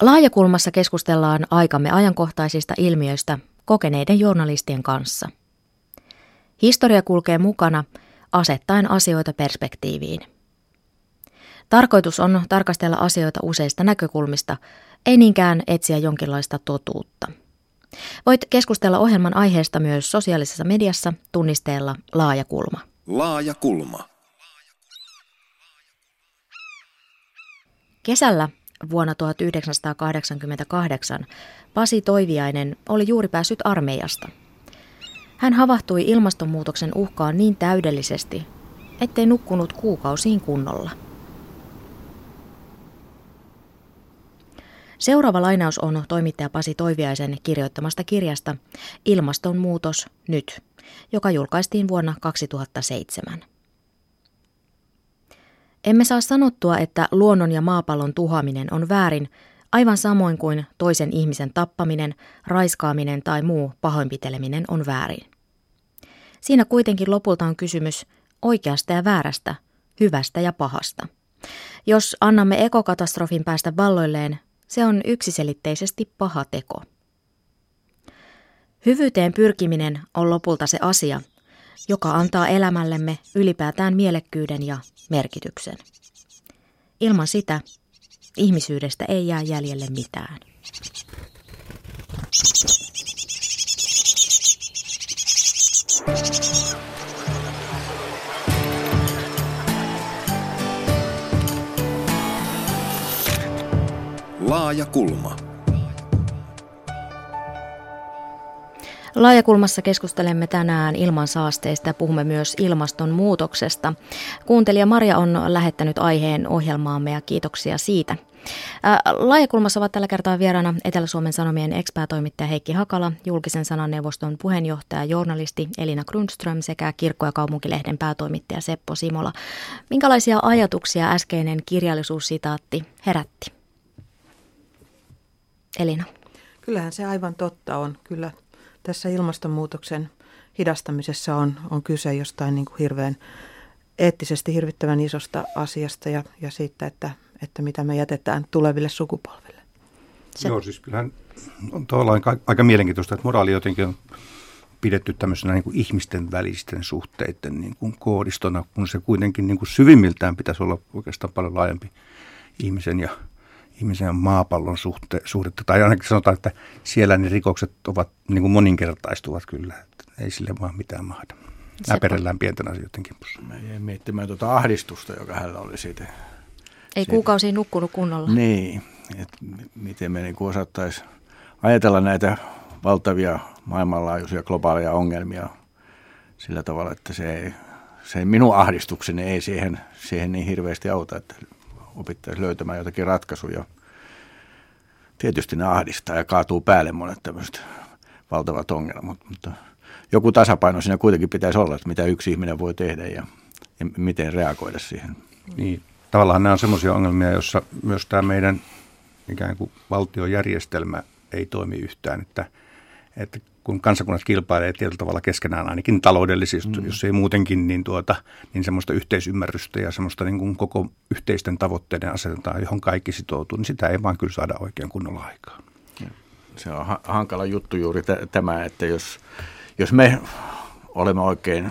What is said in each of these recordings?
Laajakulmassa keskustellaan aikamme ajankohtaisista ilmiöistä kokeneiden journalistien kanssa. Historia kulkee mukana asettaen asioita perspektiiviin. Tarkoitus on tarkastella asioita useista näkökulmista, ei niinkään etsiä jonkinlaista totuutta. Voit keskustella ohjelman aiheesta myös sosiaalisessa mediassa tunnisteella Laajakulma. Laajakulma. Kesällä vuonna 1988 Pasi Toiviainen oli juuri päässyt armeijasta. Hän havahtui ilmastonmuutoksen uhkaan niin täydellisesti, ettei nukkunut kuukausiin kunnolla. Seuraava lainaus on toimittaja Pasi Toiviaisen kirjoittamasta kirjasta Ilmastonmuutos nyt, joka julkaistiin vuonna 2007. Emme saa sanottua, että luonnon ja maapallon tuhoaminen on väärin, aivan samoin kuin toisen ihmisen tappaminen, raiskaaminen tai muu pahoinpiteleminen on väärin. Siinä kuitenkin lopulta on kysymys oikeasta ja väärästä, hyvästä ja pahasta. Jos annamme ekokatastrofin päästä valloilleen, se on yksiselitteisesti paha teko. Hyvyyteen pyrkiminen on lopulta se asia, joka antaa elämällemme ylipäätään mielekkyyden ja merkityksen. Ilman sitä ihmisyydestä ei jää jäljelle mitään. Laaja kulma. Laajakulmassa keskustelemme tänään ilmansaasteista ja puhumme myös ilmastonmuutoksesta. Kuuntelija Maria on lähettänyt aiheen ohjelmaamme ja kiitoksia siitä. Laajakulmassa ovat tällä kertaa vieraana Etelä-Suomen Sanomien ekspäätoimittaja Heikki Hakala, julkisen sananneuvoston puheenjohtaja, journalisti Elina Grundström sekä Kirkko- ja kaupunkilehden päätoimittaja Seppo Simola. Minkälaisia ajatuksia äskeinen kirjallisuussitaatti herätti? Elina. Kyllähän se aivan totta on. Kyllä tässä ilmastonmuutoksen hidastamisessa on, on kyse jostain niin kuin hirveän eettisesti hirvittävän isosta asiasta ja, ja siitä, että, että mitä me jätetään tuleville sukupolville. Se... Joo, siis kyllähän on tavallaan aika mielenkiintoista, että moraali jotenkin on pidetty tämmöisenä niin kuin ihmisten välisten suhteiden niin kuin koodistona, kun se kuitenkin niin kuin syvimmiltään pitäisi olla oikeastaan paljon laajempi ihmisen ja ihmisen ja maapallon suhte, suhdetta. Tai ainakin sanotaan, että siellä ne rikokset ovat niin kuin moninkertaistuvat kyllä. Että ei sille vaan mitään mahda. Näperellään pienten asioiden kimpussa. Mä jäin miettimään tuota ahdistusta, joka hänellä oli siitä. Ei siitä. kuukausi nukkunut kunnolla. Niin, että miten me niin osattaisiin ajatella näitä valtavia maailmanlaajuisia globaaleja ongelmia sillä tavalla, että se, ei, se minun ahdistukseni ei siihen, siihen niin hirveästi auta, että opittaisiin löytämään jotakin ratkaisuja. Tietysti ne ahdistaa ja kaatuu päälle monet tämmöiset valtavat ongelmat, mutta joku tasapaino siinä kuitenkin pitäisi olla, että mitä yksi ihminen voi tehdä ja, ja miten reagoida siihen. Niin, tavallaan nämä on semmoisia ongelmia, joissa myös tämä meidän ikään kuin valtiojärjestelmä ei toimi yhtään, että, että kun kansakunnat kilpailee tietyllä tavalla keskenään, ainakin taloudellisesti, mm. jos ei muutenkin, niin, tuota, niin semmoista yhteisymmärrystä ja semmoista niin kuin koko yhteisten tavoitteiden asetetaan, johon kaikki sitoutuu, niin sitä ei vaan kyllä saada oikein kunnolla aikaa. Se on ha- hankala juttu juuri t- tämä, että jos, jos me olemme oikein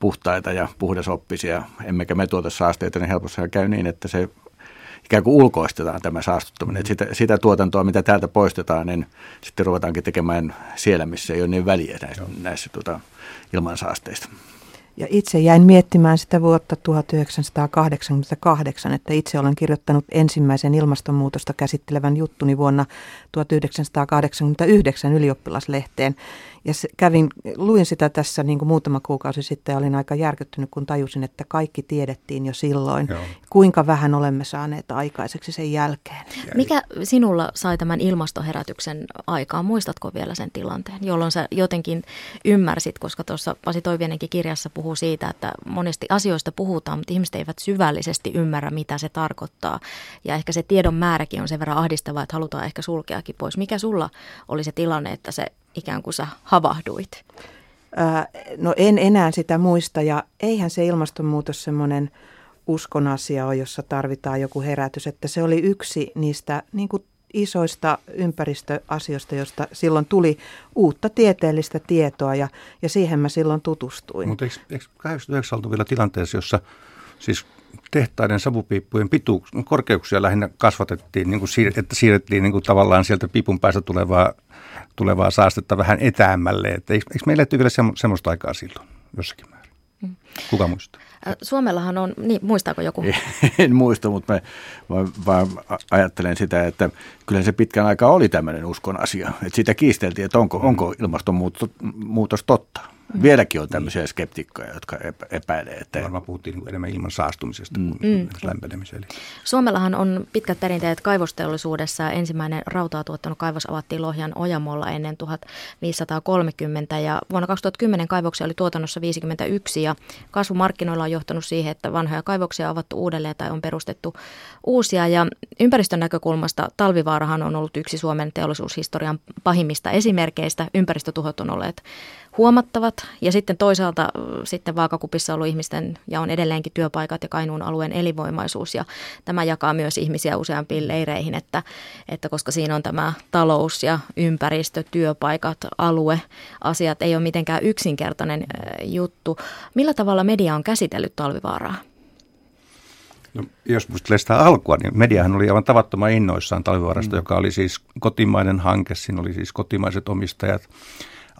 puhtaita ja puhdasoppisia, emmekä me tuota saasteita, niin helposti käy niin, että se ikään kuin ulkoistetaan tämä saastuttaminen. Että sitä, sitä tuotantoa, mitä täältä poistetaan, niin sitten ruvetaankin tekemään siellä, missä ei ole niin väliä näissä, näissä tuota, ilmansaasteista. Ja itse jäin miettimään sitä vuotta 1988, että itse olen kirjoittanut ensimmäisen ilmastonmuutosta käsittelevän juttuni vuonna 1989 ylioppilaslehteen. Ja kävin, luin sitä tässä niin kuin muutama kuukausi sitten ja olin aika järkyttynyt, kun tajusin, että kaikki tiedettiin jo silloin. Joo. Kuinka vähän olemme saaneet aikaiseksi sen jälkeen. Mikä sinulla sai tämän ilmastoherätyksen aikaan? Muistatko vielä sen tilanteen, jolloin sä jotenkin ymmärsit, koska tuossa Pasi Toivienenkin kirjassa puhuu siitä, että monesti asioista puhutaan, mutta ihmiset eivät syvällisesti ymmärrä, mitä se tarkoittaa. Ja ehkä se tiedon määräkin on sen verran ahdistavaa, että halutaan ehkä sulkeakin pois. Mikä sulla oli se tilanne, että se ikään kuin sä havahduit? no en enää sitä muista ja eihän se ilmastonmuutos semmoinen uskon asia ole, jossa tarvitaan joku herätys. Että se oli yksi niistä niin kuin isoista ympäristöasioista, joista silloin tuli uutta tieteellistä tietoa ja, ja siihen mä silloin tutustuin. Mutta eikö, eikö 89 oltu vielä tilanteessa, jossa siis tehtaiden savupiippujen pituus, korkeuksia lähinnä kasvatettiin, niin kuin siir, että siirrettiin niin kuin tavallaan sieltä piipun päästä tulevaa, tulevaa saastetta vähän etäämmälle. Että eikö, eikö meillä vielä semmoista aikaa silloin jossakin määrin? Mm. Kuka muistaa? Suomellahan on, niin muistaako joku? En muista, mutta mä, mä vaan ajattelen sitä, että kyllä se pitkän aikaa oli tämmöinen uskon asia. Että sitä kiisteltiin, että onko, onko ilmastonmuutos totta. Mm. Vieläkin on tämmöisiä skeptikkoja, jotka epäilee. Että... Varmaan puhuttiin niin enemmän ilman saastumisesta mm. kuin mm. lämpenemiseen. Suomellahan on pitkät perinteet kaivosteollisuudessa. Ensimmäinen rautaa tuottanut kaivos avattiin Lohjan Ojamolla ennen 1530 ja vuonna 2010 kaivoksia oli tuotannossa 51 ja kasvumarkkinoilla on johtanut siihen, että vanhoja kaivoksia on avattu uudelleen tai on perustettu uusia ja ympäristön näkökulmasta Talvivaarahan on ollut yksi Suomen teollisuushistorian pahimmista esimerkkeistä. Ympäristötuhot on olleet huomattavat. Ja sitten toisaalta sitten vaakakupissa on ollut ihmisten ja on edelleenkin työpaikat ja Kainuun alueen elinvoimaisuus. Ja tämä jakaa myös ihmisiä useampiin leireihin, että, että koska siinä on tämä talous ja ympäristö, työpaikat, alue, asiat ei ole mitenkään yksinkertainen juttu. Millä tavalla media on käsitellyt talvivaaraa? No, jos muistelee sitä alkua, niin mediahan oli aivan tavattoman innoissaan talvivaarasta, mm. joka oli siis kotimainen hanke. Siinä oli siis kotimaiset omistajat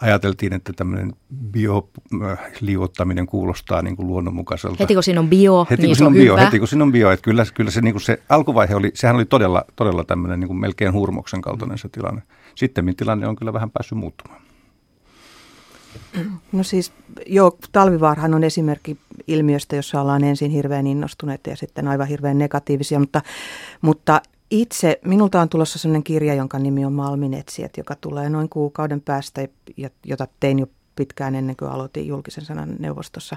ajateltiin, että tämmöinen bioliuottaminen kuulostaa niin kuin luonnonmukaiselta. Heti kun siinä on bio, heti, niin kun se on bio, hyvä. Heti kun siinä on bio, että kyllä, kyllä se, niin kuin se alkuvaihe oli, sehän oli todella, todella tämmöinen niin kuin melkein hurmoksen kaltainen se tilanne. Sitten tilanne on kyllä vähän päässyt muuttumaan. No siis joo, talvivaarhan on esimerkki ilmiöstä, jossa ollaan ensin hirveän innostuneita ja sitten aivan hirveän negatiivisia, mutta, mutta itse, minulta on tulossa sellainen kirja, jonka nimi on Malminetsijät, joka tulee noin kuukauden päästä, jota tein jo pitkään ennen kuin aloitin julkisen sanan neuvostossa.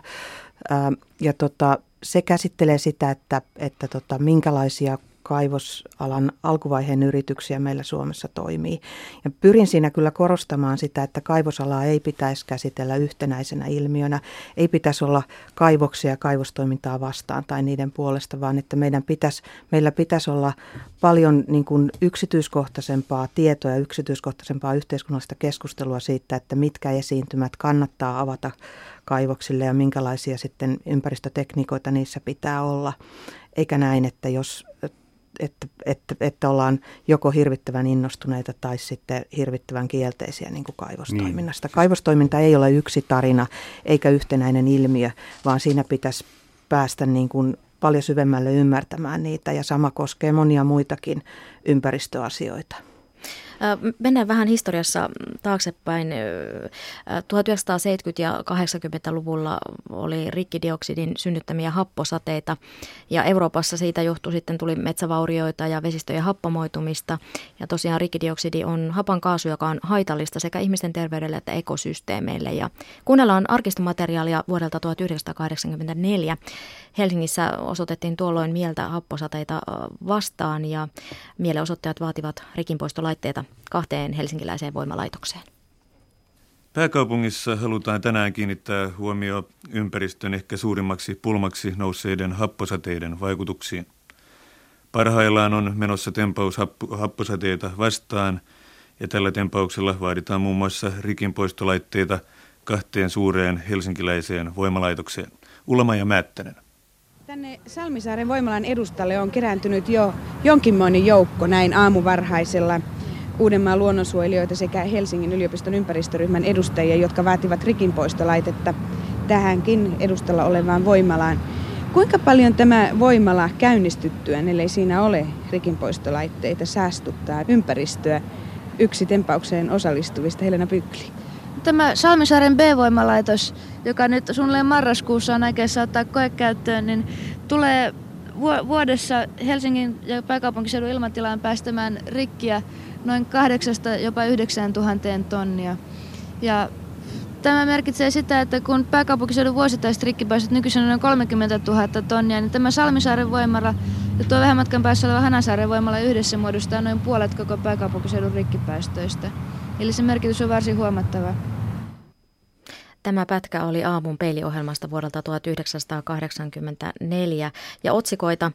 Ja tota, se käsittelee sitä, että, että tota, minkälaisia kaivosalan alkuvaiheen yrityksiä meillä Suomessa toimii. Ja pyrin siinä kyllä korostamaan sitä, että kaivosalaa ei pitäisi käsitellä yhtenäisenä ilmiönä, ei pitäisi olla kaivoksia kaivostoimintaa vastaan tai niiden puolesta, vaan että meidän pitäisi, meillä pitäisi olla paljon niin kuin yksityiskohtaisempaa tietoa ja yksityiskohtaisempaa yhteiskunnallista keskustelua siitä, että mitkä esiintymät kannattaa avata kaivoksille ja minkälaisia sitten ympäristötekniikoita niissä pitää olla. Eikä näin, että jos että, että, että ollaan joko hirvittävän innostuneita tai sitten hirvittävän kielteisiä niin kuin kaivostoiminnasta. Niin. Kaivostoiminta ei ole yksi tarina eikä yhtenäinen ilmiö, vaan siinä pitäisi päästä niin kuin paljon syvemmälle ymmärtämään niitä ja sama koskee monia muitakin ympäristöasioita. Mennään vähän historiassa taaksepäin. 1970- ja 80-luvulla oli rikkidioksidin synnyttämiä happosateita ja Euroopassa siitä johtui sitten tuli metsävaurioita ja vesistöjen happamoitumista. Ja tosiaan rikkidioksidi on hapan kaasu, joka on haitallista sekä ihmisten terveydelle että ekosysteemeille. Ja kuunnellaan arkistomateriaalia vuodelta 1984. Helsingissä osoitettiin tuolloin mieltä happosateita vastaan ja mielenosoittajat vaativat rikinpoistolaitteita kahteen helsinkiläiseen voimalaitokseen. Pääkaupungissa halutaan tänään kiinnittää huomio ympäristön ehkä suurimmaksi pulmaksi nousseiden happosateiden vaikutuksiin. Parhaillaan on menossa tempaus happosateita vastaan ja tällä tempauksella vaaditaan muun muassa rikinpoistolaitteita kahteen suureen helsinkiläiseen voimalaitokseen. Ulma ja Määttänen. Tänne Salmisaaren voimalan edustalle on kerääntynyt jo jonkinmoinen joukko näin aamuvarhaisella Uudenmaan luonnonsuojelijoita sekä Helsingin yliopiston ympäristöryhmän edustajia, jotka vaativat rikinpoistolaitetta tähänkin edustalla olevaan voimalaan. Kuinka paljon tämä voimala käynnistyttyään, ellei siinä ole rikinpoistolaitteita, säästuttaa ympäristöä? Yksi tempaukseen osallistuvista Helena Pykli. Tämä Salmisaaren B-voimalaitos, joka nyt suunnilleen marraskuussa on aikeissa ottaa koekäyttöön, niin tulee vuodessa Helsingin ja pääkaupunkiseudun ilmatilaan päästämään rikkiä noin 8 jopa 9 tuhanteen tonnia. Ja Tämä merkitsee sitä, että kun pääkaupunkiseudun vuosittaiset rikkipäästöt nykyisin on noin 30 000 tonnia, niin tämä Salmisaaren voimala ja tuo vähän matkan päässä oleva Hanasaaren voimala yhdessä muodostaa noin puolet koko pääkaupunkiseudun rikkipäästöistä. Eli se merkitys on varsin huomattava. Tämä pätkä oli aamun peiliohjelmasta vuodelta 1984 ja otsikoita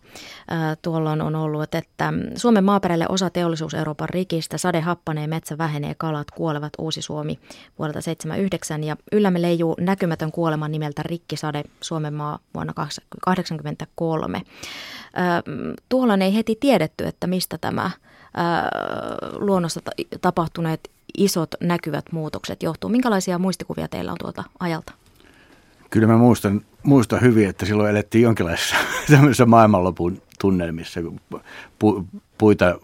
ää, tuolloin on ollut, että Suomen maaperälle osa teollisuus Euroopan rikistä, sade happanee, metsä vähenee, kalat kuolevat, Uusi Suomi vuodelta 79 ja yllämme leijuu näkymätön kuolema nimeltä Rikkisade Suomen maa vuonna 1983. Tuolloin ei heti tiedetty, että mistä tämä luonnossa tapahtuneet isot näkyvät muutokset johtuu. Minkälaisia muistikuvia teillä on tuolta ajalta? Kyllä mä muistan, muistan hyvin, että silloin elettiin jonkinlaisessa tämmöisessä maailmanlopun tunnelmissa, kun pu, puita,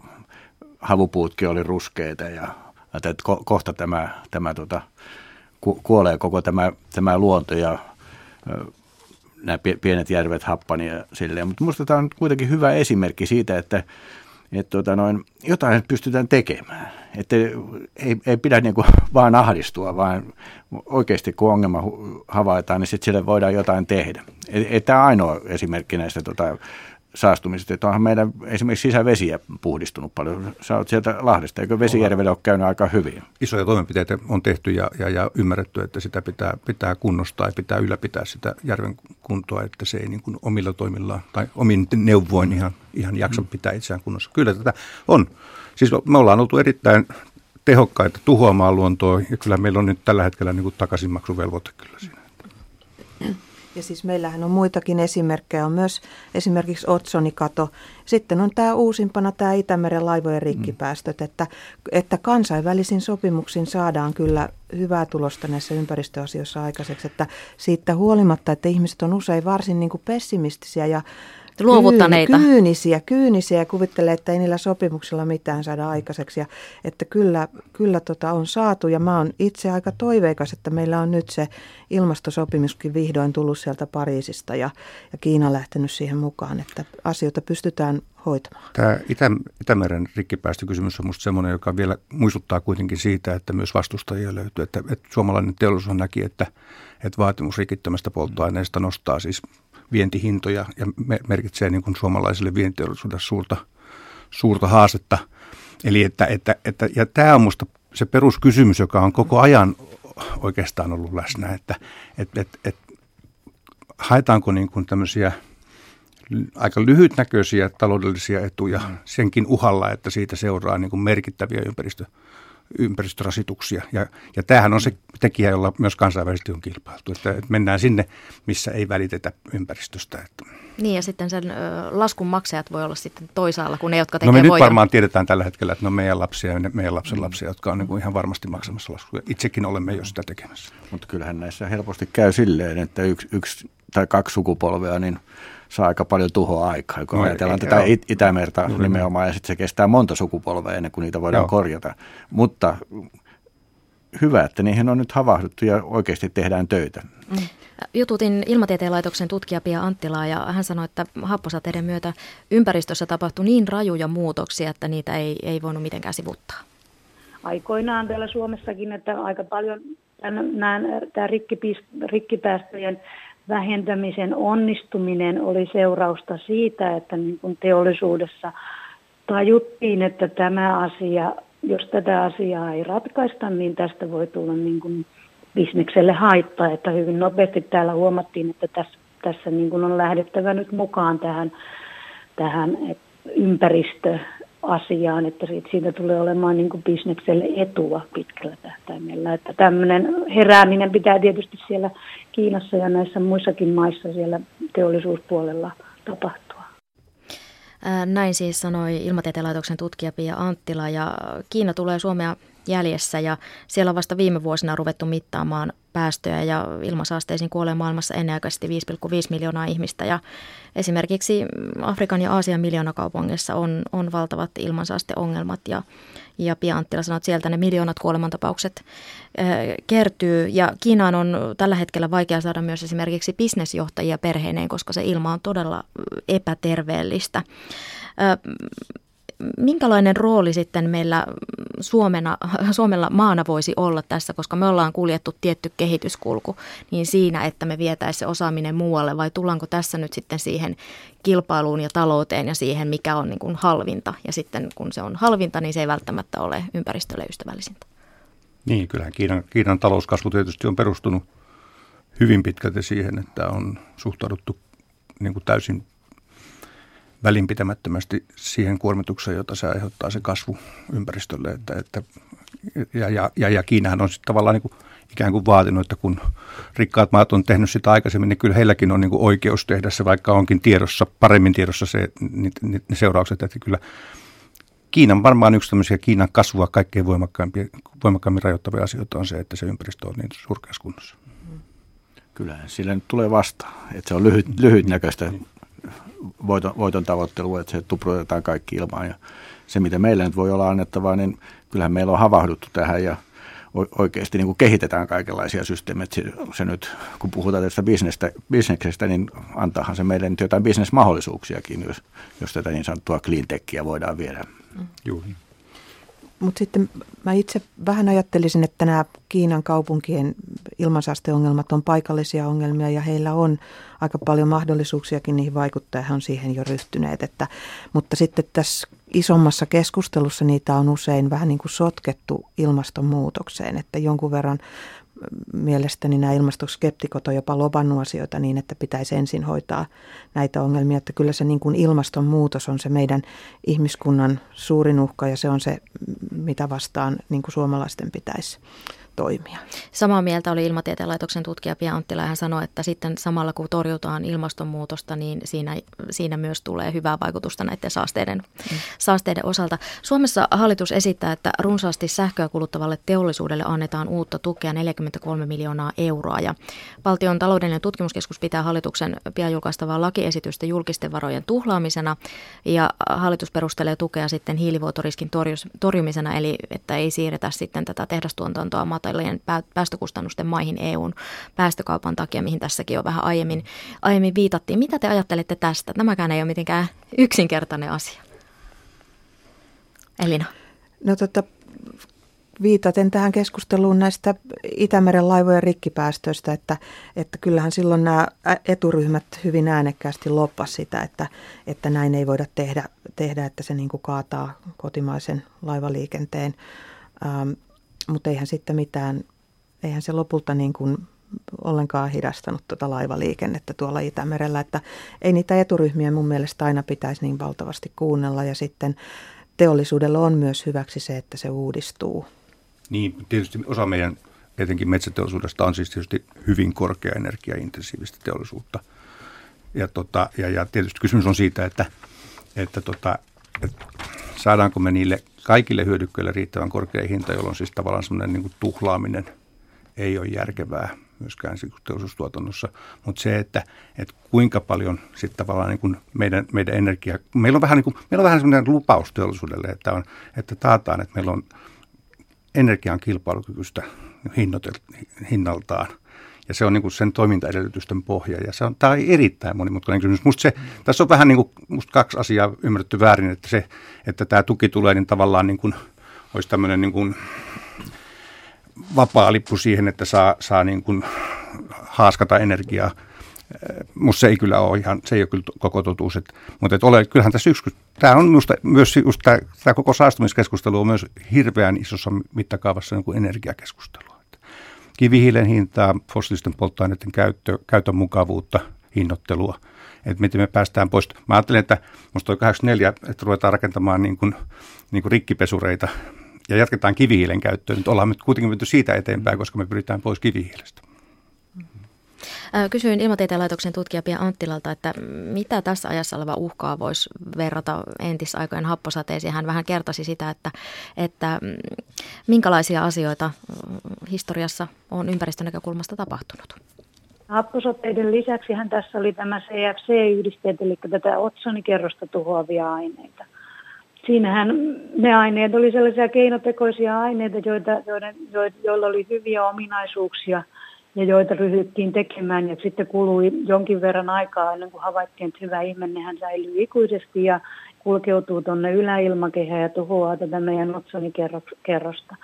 havupuutkin oli ruskeita ja että ko, kohta tämä, tämä tota, ku, kuolee koko tämä, tämä luonto ja nämä pienet järvet happani ja silleen. Mutta minusta tämä on kuitenkin hyvä esimerkki siitä, että että tota noin, jotain pystytään tekemään. Että ei, ei pidä niin kuin vaan ahdistua, vaan oikeasti kun ongelma havaitaan, niin sitten sille voidaan jotain tehdä. Ei tämä ainoa esimerkki näistä tota, saastumisesta. Että onhan meidän esimerkiksi sisävesiä puhdistunut paljon. Sä oot sieltä Lahdesta, eikö Vesijärvelle ole käynyt aika hyvin? Isoja toimenpiteitä on tehty ja, ja, ja ymmärretty, että sitä pitää, pitää kunnostaa ja pitää ylläpitää sitä järven kuntoa, että se ei niin kuin omilla toimillaan tai omin neuvoin ihan, ihan jaksa pitää itseään kunnossa. Kyllä tätä on. Siis me ollaan oltu erittäin tehokkaita tuhoamaan luontoa ja kyllä meillä on nyt tällä hetkellä niin kuin takaisinmaksuvelvoite kyllä siinä. Ja siis meillähän on muitakin esimerkkejä, on myös esimerkiksi otsonikato. Sitten on tämä uusimpana tämä Itämeren laivojen rikkipäästöt, mm. että, että kansainvälisin sopimuksin saadaan kyllä hyvää tulosta näissä ympäristöasioissa aikaiseksi. Että siitä huolimatta, että ihmiset on usein varsin niin kuin pessimistisiä ja luovuttaneita. Kyynisiä, kyynisiä ja kuvittelee, että ei niillä sopimuksilla mitään saada aikaiseksi. Ja, että kyllä, kyllä tota on saatu ja mä oon itse aika toiveikas, että meillä on nyt se ilmastosopimuskin vihdoin tullut sieltä Pariisista ja, ja Kiina lähtenyt siihen mukaan, että asioita pystytään hoitamaan. Tämä Itä, Itämeren rikkipäästökysymys on minusta sellainen, joka vielä muistuttaa kuitenkin siitä, että myös vastustajia löytyy. Että, että suomalainen teollisuus näki, että, että vaatimus rikittömästä polttoaineesta nostaa siis vientihintoja ja merkitsee niin kuin suomalaiselle vientiteollisuudelle suurta, suurta haastetta. Eli että, että, että, ja tämä on minusta se peruskysymys, joka on koko ajan oikeastaan ollut läsnä, että että että että haetaanko niin kuin tämmöisiä aika lyhytnäköisiä taloudellisia etuja senkin uhalla, että siitä seuraa niin kuin merkittäviä ympäristö, ympäristörasituksia. Ja, ja tämähän on se tekijä, jolla myös kansainvälisesti on kilpailtu, että, että mennään sinne, missä ei välitetä ympäristöstä. Että. Niin ja sitten sen ö, laskun maksajat voi olla sitten toisaalla kuin ne, jotka tekevät No me nyt varmaan tiedetään tällä hetkellä, että ne on meidän lapsia ja meidän lapsen mm. lapsia, jotka on niin kuin ihan varmasti maksamassa laskuja. Itsekin olemme jo sitä tekemässä. Mutta kyllähän näissä helposti käy silleen, että yksi, yksi tai kaksi sukupolvea, niin – saa aika paljon tuhoa aikaa, kun no, ajatellaan ei, tätä joo. Itämerta Juuri nimenomaan, ja sitten se kestää monta sukupolvea ennen kuin niitä voidaan joo. korjata. Mutta hyvä, että niihin on nyt havahduttu ja oikeasti tehdään töitä. Mm. Jututin Ilmatieteen laitoksen tutkija Pia Anttilaa ja hän sanoi, että happosateiden myötä ympäristössä tapahtui niin rajuja muutoksia, että niitä ei, ei voinut mitenkään sivuttaa. Aikoinaan täällä Suomessakin, että aika paljon tämä rikkipäästöjen vähentämisen onnistuminen oli seurausta siitä, että niin kuin teollisuudessa tajuttiin, että tämä asia, jos tätä asiaa ei ratkaista, niin tästä voi tulla niin kuin bisnekselle haittaa. Että hyvin nopeasti täällä huomattiin, että tässä, tässä niin kuin on lähdettävä nyt mukaan tähän, tähän ympäristö, asiaan, että siitä, siitä tulee olemaan niin kuin bisnekselle etua pitkällä tähtäimellä. Että tämmöinen herääminen pitää tietysti siellä Kiinassa ja näissä muissakin maissa siellä teollisuuspuolella tapahtua. Näin siis sanoi Ilmatieteen laitoksen tutkija Pia Anttila ja Kiina tulee Suomea jäljessä ja siellä on vasta viime vuosina ruvettu mittaamaan päästöjä ja ilmasaasteisiin kuolee maailmassa ennenaikaisesti 5,5 miljoonaa ihmistä ja esimerkiksi Afrikan ja Aasian miljoonakaupungissa on, on valtavat ilmansaasteongelmat ja, ja Pia Anttila sanoi, että sieltä ne miljoonat kuolemantapaukset äh, kertyy ja Kiinaan on tällä hetkellä vaikea saada myös esimerkiksi bisnesjohtajia perheineen, koska se ilma on todella epäterveellistä. Äh, minkälainen rooli sitten meillä Suomena, Suomella maana voisi olla tässä, koska me ollaan kuljettu tietty kehityskulku, niin siinä, että me vietäisiin se osaaminen muualle, vai tullaanko tässä nyt sitten siihen kilpailuun ja talouteen ja siihen, mikä on niin kuin halvinta, ja sitten kun se on halvinta, niin se ei välttämättä ole ympäristölle ystävällisintä. Niin, kyllähän Kiinan, Kiinan talouskasvu tietysti on perustunut hyvin pitkälti siihen, että on suhtauduttu niin kuin täysin välinpitämättömästi siihen kuormitukseen, jota se aiheuttaa se kasvu ympäristölle. Että, että, ja, ja, ja, ja Kiinahan on sitten tavallaan niin kuin ikään kuin vaatinut, että kun rikkaat maat on tehnyt sitä aikaisemmin, niin kyllä heilläkin on niin kuin oikeus tehdä se, vaikka onkin tiedossa, paremmin tiedossa se, ne, ne seuraukset, että kyllä Kiinan varmaan yksi tämmöisiä Kiinan kasvua kaikkein voimakkaammin rajoittavia asioita on se, että se ympäristö on niin surkeassa kunnossa. Kyllä, sillä nyt tulee vastaan, että se on lyhyt, lyhytnäköistä voiton, voiton tavoittelua, että se tuprutetaan kaikki ilmaan. Ja se, mitä meillä nyt voi olla annettavaa, niin kyllähän meillä on havahduttu tähän ja oikeasti niin kuin kehitetään kaikenlaisia systeemejä. Se, se nyt, kun puhutaan tästä bisnestä, bisneksestä, niin antaahan se meille nyt jotain bisnesmahdollisuuksiakin, jos, jos tätä niin sanottua cleantechia voidaan viedä. Mm. Juuri. Mutta sitten mä itse vähän ajattelisin, että nämä Kiinan kaupunkien ilmansaasteongelmat on paikallisia ongelmia ja heillä on aika paljon mahdollisuuksiakin niihin vaikuttaa. He on siihen jo ryhtyneet. Että, mutta sitten tässä isommassa keskustelussa niitä on usein vähän niin kuin sotkettu ilmastonmuutokseen, että jonkun verran mielestäni nämä ilmastoskeptikot on jopa lobannut asioita niin, että pitäisi ensin hoitaa näitä ongelmia. Että kyllä se niin kuin ilmastonmuutos on se meidän ihmiskunnan suurin uhka ja se on se, mitä vastaan niin kuin suomalaisten pitäisi toimia. Samaa mieltä oli Ilmatieteen laitoksen tutkija Pia Anttila. Hän sanoi, että sitten samalla kun torjutaan ilmastonmuutosta, niin siinä, siinä myös tulee hyvää vaikutusta näiden saasteiden, mm. saasteiden osalta. Suomessa hallitus esittää, että runsaasti sähköä kuluttavalle teollisuudelle annetaan uutta tukea 43 miljoonaa euroa. Ja valtion taloudellinen tutkimuskeskus pitää hallituksen pian julkaistavaa lakiesitystä julkisten varojen tuhlaamisena. Ja hallitus perustelee tukea sitten hiilivuotoriskin torjumisena, eli että ei siirretä sitten tätä tehdastuotantoa matalien päästökustannusten maihin EUn päästökaupan takia, mihin tässäkin jo vähän aiemmin, aiemmin viitattiin. Mitä te ajattelette tästä? Tämäkään ei ole mitenkään yksinkertainen asia. Elina. No tota, viitaten tähän keskusteluun näistä Itämeren laivojen rikkipäästöistä, että, että kyllähän silloin nämä eturyhmät hyvin äänekkäästi loppas sitä, että, että näin ei voida tehdä, tehdä että se niin kuin kaataa kotimaisen laivaliikenteen. Ähm, mutta eihän sitten mitään, eihän se lopulta niin kuin ollenkaan hidastanut tuota laivaliikennettä tuolla Itämerellä, että ei niitä eturyhmiä mun mielestä aina pitäisi niin valtavasti kuunnella ja sitten teollisuudella on myös hyväksi se, että se uudistuu. Niin, tietysti osa meidän etenkin metsäteollisuudesta on siis tietysti hyvin korkea energiaintensiivistä teollisuutta. Ja, tota, ja, ja tietysti kysymys on siitä, että, että, tota, että saadaanko me niille kaikille hyödykkeille riittävän korkea hinta, jolloin siis tavallaan semmoinen niin tuhlaaminen ei ole järkevää myöskään teollisuustuotannossa. Mutta se, että, että kuinka paljon sitten tavallaan niin kuin meidän, meidän energia, meillä on vähän, niin kuin, meillä on vähän semmoinen lupaus teollisuudelle, että, on, että taataan, että meillä on energian kilpailukykyistä hinnaltaan – ja se on niin kuin sen toimintaedellytysten pohja. Ja se on, tämä on erittäin monimutkainen kysymys. Musta se, tässä on vähän niin kuin, musta kaksi asiaa ymmärretty väärin, että se, että tämä tuki tulee, niin tavallaan niin kuin, olisi tämmöinen niin kuin vapaa lippu siihen, että saa, saa niin kuin haaskata energiaa. Musta se ei kyllä ole ihan, se ei ole kyllä koko totuus. Että, mutta että ole, kyllähän tässä yksi, tämä on minusta myös just tämä, tämä koko saastumiskeskustelu on myös hirveän isossa mittakaavassa niin kuin energiakeskustelu kivihiilen hintaa, fossiilisten polttoaineiden käyttö, käytön mukavuutta, hinnoittelua, että miten me päästään pois. Mä ajattelen, että musta 84, että ruvetaan rakentamaan niin kuin, niin kuin rikkipesureita ja jatketaan kivihiilen käyttöön. Nyt ollaan nyt kuitenkin menty siitä eteenpäin, koska me pyritään pois kivihiilestä. Kysyin Ilmatieteen laitoksen tutkija Pia Anttilalta, että mitä tässä ajassa oleva uhkaa voisi verrata entisaikojen happosateisiin. Hän vähän kertasi sitä, että, että mm, minkälaisia asioita mm, historiassa on ympäristön näkökulmasta tapahtunut. Happosateiden lisäksi hän tässä oli tämä CFC-yhdisteet, eli tätä otsonikerrosta tuhoavia aineita. Siinähän ne aineet oli sellaisia keinotekoisia aineita, joita, joiden, joilla oli hyviä ominaisuuksia – ja joita ryhdyttiin tekemään ja sitten kului jonkin verran aikaa ennen kuin havaittiin, että hyvä ihme, nehän säilyy ikuisesti ja kulkeutuu tuonne yläilmakehään ja tuhoaa tätä meidän otsonikerrosta.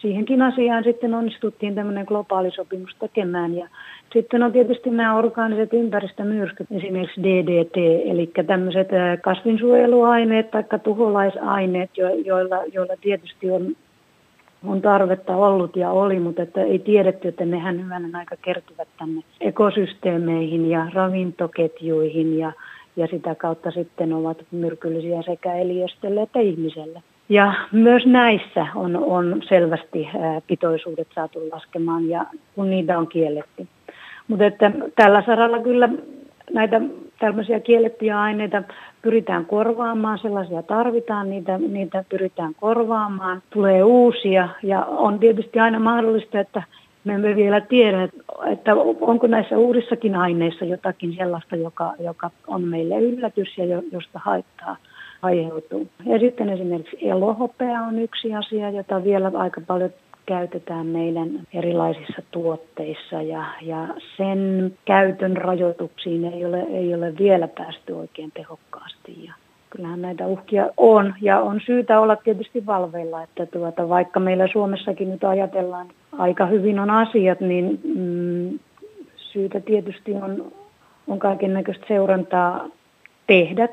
Siihenkin asiaan sitten onnistuttiin tämmöinen globaali sopimus tekemään ja sitten on tietysti nämä orgaaniset ympäristömyrskyt, esimerkiksi DDT, eli tämmöiset kasvinsuojeluaineet tai tuholaisaineet, joilla, joilla tietysti on on tarvetta ollut ja oli, mutta että ei tiedetty, että nehän hyvänä aika kertyvät tänne ekosysteemeihin ja ravintoketjuihin ja, ja sitä kautta sitten ovat myrkyllisiä sekä eliöstölle että ihmiselle. Ja myös näissä on, on selvästi pitoisuudet saatu laskemaan ja kun niitä on kielletty. Mutta että tällä saralla kyllä näitä tämmöisiä kiellettyjä aineita pyritään korvaamaan, sellaisia tarvitaan, niitä, niitä pyritään korvaamaan, tulee uusia ja on tietysti aina mahdollista, että me emme vielä tiedä, että onko näissä uudissakin aineissa jotakin sellaista, joka, joka on meille yllätys ja josta haittaa aiheutuu. Ja sitten esimerkiksi elohopea on yksi asia, jota vielä aika paljon käytetään meidän erilaisissa tuotteissa ja, ja sen käytön rajoituksiin ei ole, ei ole vielä päästy oikein tehokkaasti. Ja kyllähän näitä uhkia on ja on syytä olla tietysti valveilla, että tuota, vaikka meillä Suomessakin nyt ajatellaan aika hyvin on asiat, niin mm, syytä tietysti on, on kaiken näköistä seurantaa tehdä.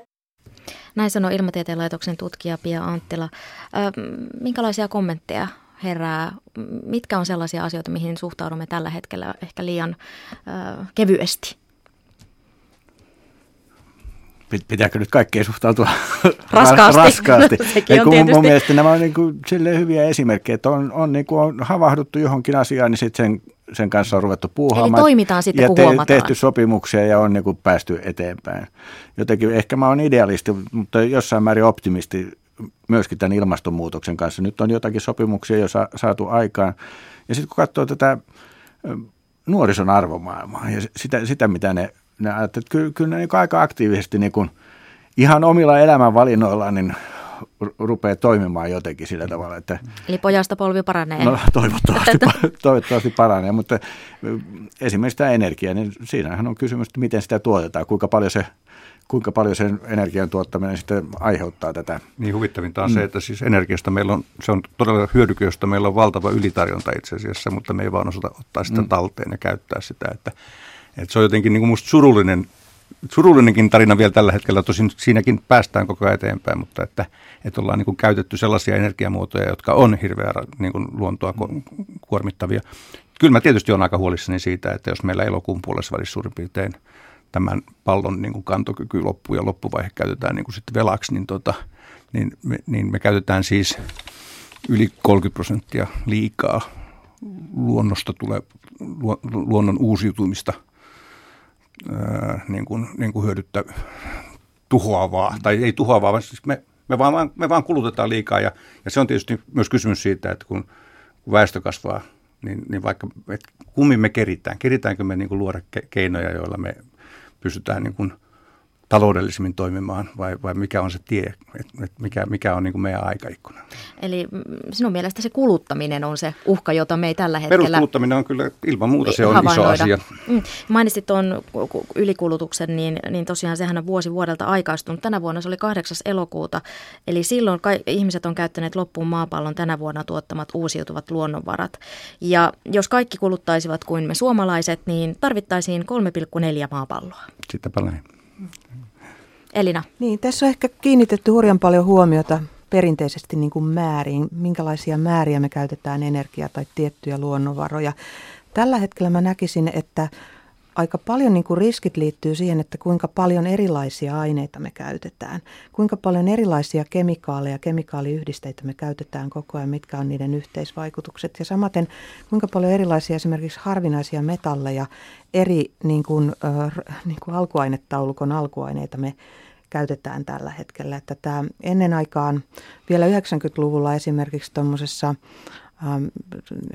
Näin sanoi Ilmatieteen laitoksen tutkija Pia Anttila. Ö, minkälaisia kommentteja herää? Mitkä on sellaisia asioita, mihin suhtaudumme tällä hetkellä ehkä liian ö, kevyesti? Pitääkö nyt kaikkeen suhtautua raskaasti? raskaasti. Sekin on kun tietysti. mun mielestä nämä on niin kuin hyviä esimerkkejä, että on, on, niin kuin on havahduttu johonkin asiaan, niin sitten sen, sen kanssa on ruvettu puuhaamaan. Eli toimitaan sitten, ja kun te, huomataan. tehty sopimuksia ja on niin kuin päästy eteenpäin. Jotenkin ehkä mä oon idealisti, mutta jossain määrin optimisti myöskin tämän ilmastonmuutoksen kanssa. Nyt on jotakin sopimuksia jo sa- saatu aikaan. Ja sitten kun katsoo tätä nuorison arvomaailmaa ja sitä, sitä mitä ne, ne ajattelevat, kyllä, kyllä ne niin aika aktiivisesti niin kuin ihan omilla elämänvalinnoillaan niin rupeaa toimimaan jotenkin sillä tavalla, että... Eli pojasta polvi paranee. No toivottavasti, toivottavasti paranee, mutta esimerkiksi tämä energia, niin siinähän on kysymys, että miten sitä tuotetaan, kuinka paljon se kuinka paljon sen energian tuottaminen sitten aiheuttaa tätä. Niin huvittavinta on mm. se, että siis energiasta meillä on, se on todella hyödyke, josta meillä on valtava ylitarjonta itse asiassa, mutta me ei vaan osata ottaa sitä mm. talteen ja käyttää sitä. Että, että se on jotenkin niin kuin musta surullinen, surullinenkin tarina vielä tällä hetkellä, tosin siinäkin päästään koko ajan eteenpäin, mutta että, että ollaan niin kuin käytetty sellaisia energiamuotoja, jotka on hirveä niin kuin luontoa kuormittavia. Kyllä mä tietysti olen aika huolissani siitä, että jos meillä elokuun puolessa välissä suurin piirtein tämän pallon niin kuin kantokyky loppuu ja loppuvaihe käytetään niin kuin sitten velaksi, niin, tota, niin, me, niin me käytetään siis yli 30 prosenttia liikaa luonnosta tulee, luonnon uusiutumista ää, niin kuin, niin kuin hyödyttä tuhoavaa, tai ei tuhoavaa, vaan siis me, me, vaan, me vaan kulutetaan liikaa. Ja, ja se on tietysti myös kysymys siitä, että kun, kun väestö kasvaa, niin, niin vaikka, että kummin me keritään, keritäänkö me niin kuin luoda keinoja, joilla me pystytään niin kuin taloudellisemmin toimimaan vai, vai mikä on se tie, että et mikä, mikä on niin kuin meidän aikaikkuna. Eli sinun mielestä se kuluttaminen on se uhka, jota me ei tällä hetkellä... Peruskuluttaminen on kyllä ilman muuta se on iso asia. Mm. Mainitsit tuon ylikulutuksen, niin, niin tosiaan sehän on vuosi vuodelta aikaistunut. Tänä vuonna se oli 8. elokuuta, eli silloin ka- ihmiset on käyttäneet loppuun maapallon tänä vuonna tuottamat uusiutuvat luonnonvarat. Ja jos kaikki kuluttaisivat kuin me suomalaiset, niin tarvittaisiin 3,4 maapalloa. Sitäpä näin. Elina. Niin, tässä on ehkä kiinnitetty hurjan paljon huomiota perinteisesti niin kuin määriin, minkälaisia määriä me käytetään energiaa tai tiettyjä luonnonvaroja. Tällä hetkellä mä näkisin, että aika paljon niin kuin riskit liittyy siihen, että kuinka paljon erilaisia aineita me käytetään, kuinka paljon erilaisia kemikaaleja, kemikaaliyhdisteitä me käytetään koko ajan, mitkä on niiden yhteisvaikutukset ja samaten kuinka paljon erilaisia esimerkiksi harvinaisia metalleja, eri niin kuin, äh, niin kuin alkuainetaulukon alkuaineita me käytetään tällä hetkellä. Että tämä ennen aikaan vielä 90-luvulla esimerkiksi tuommoisessa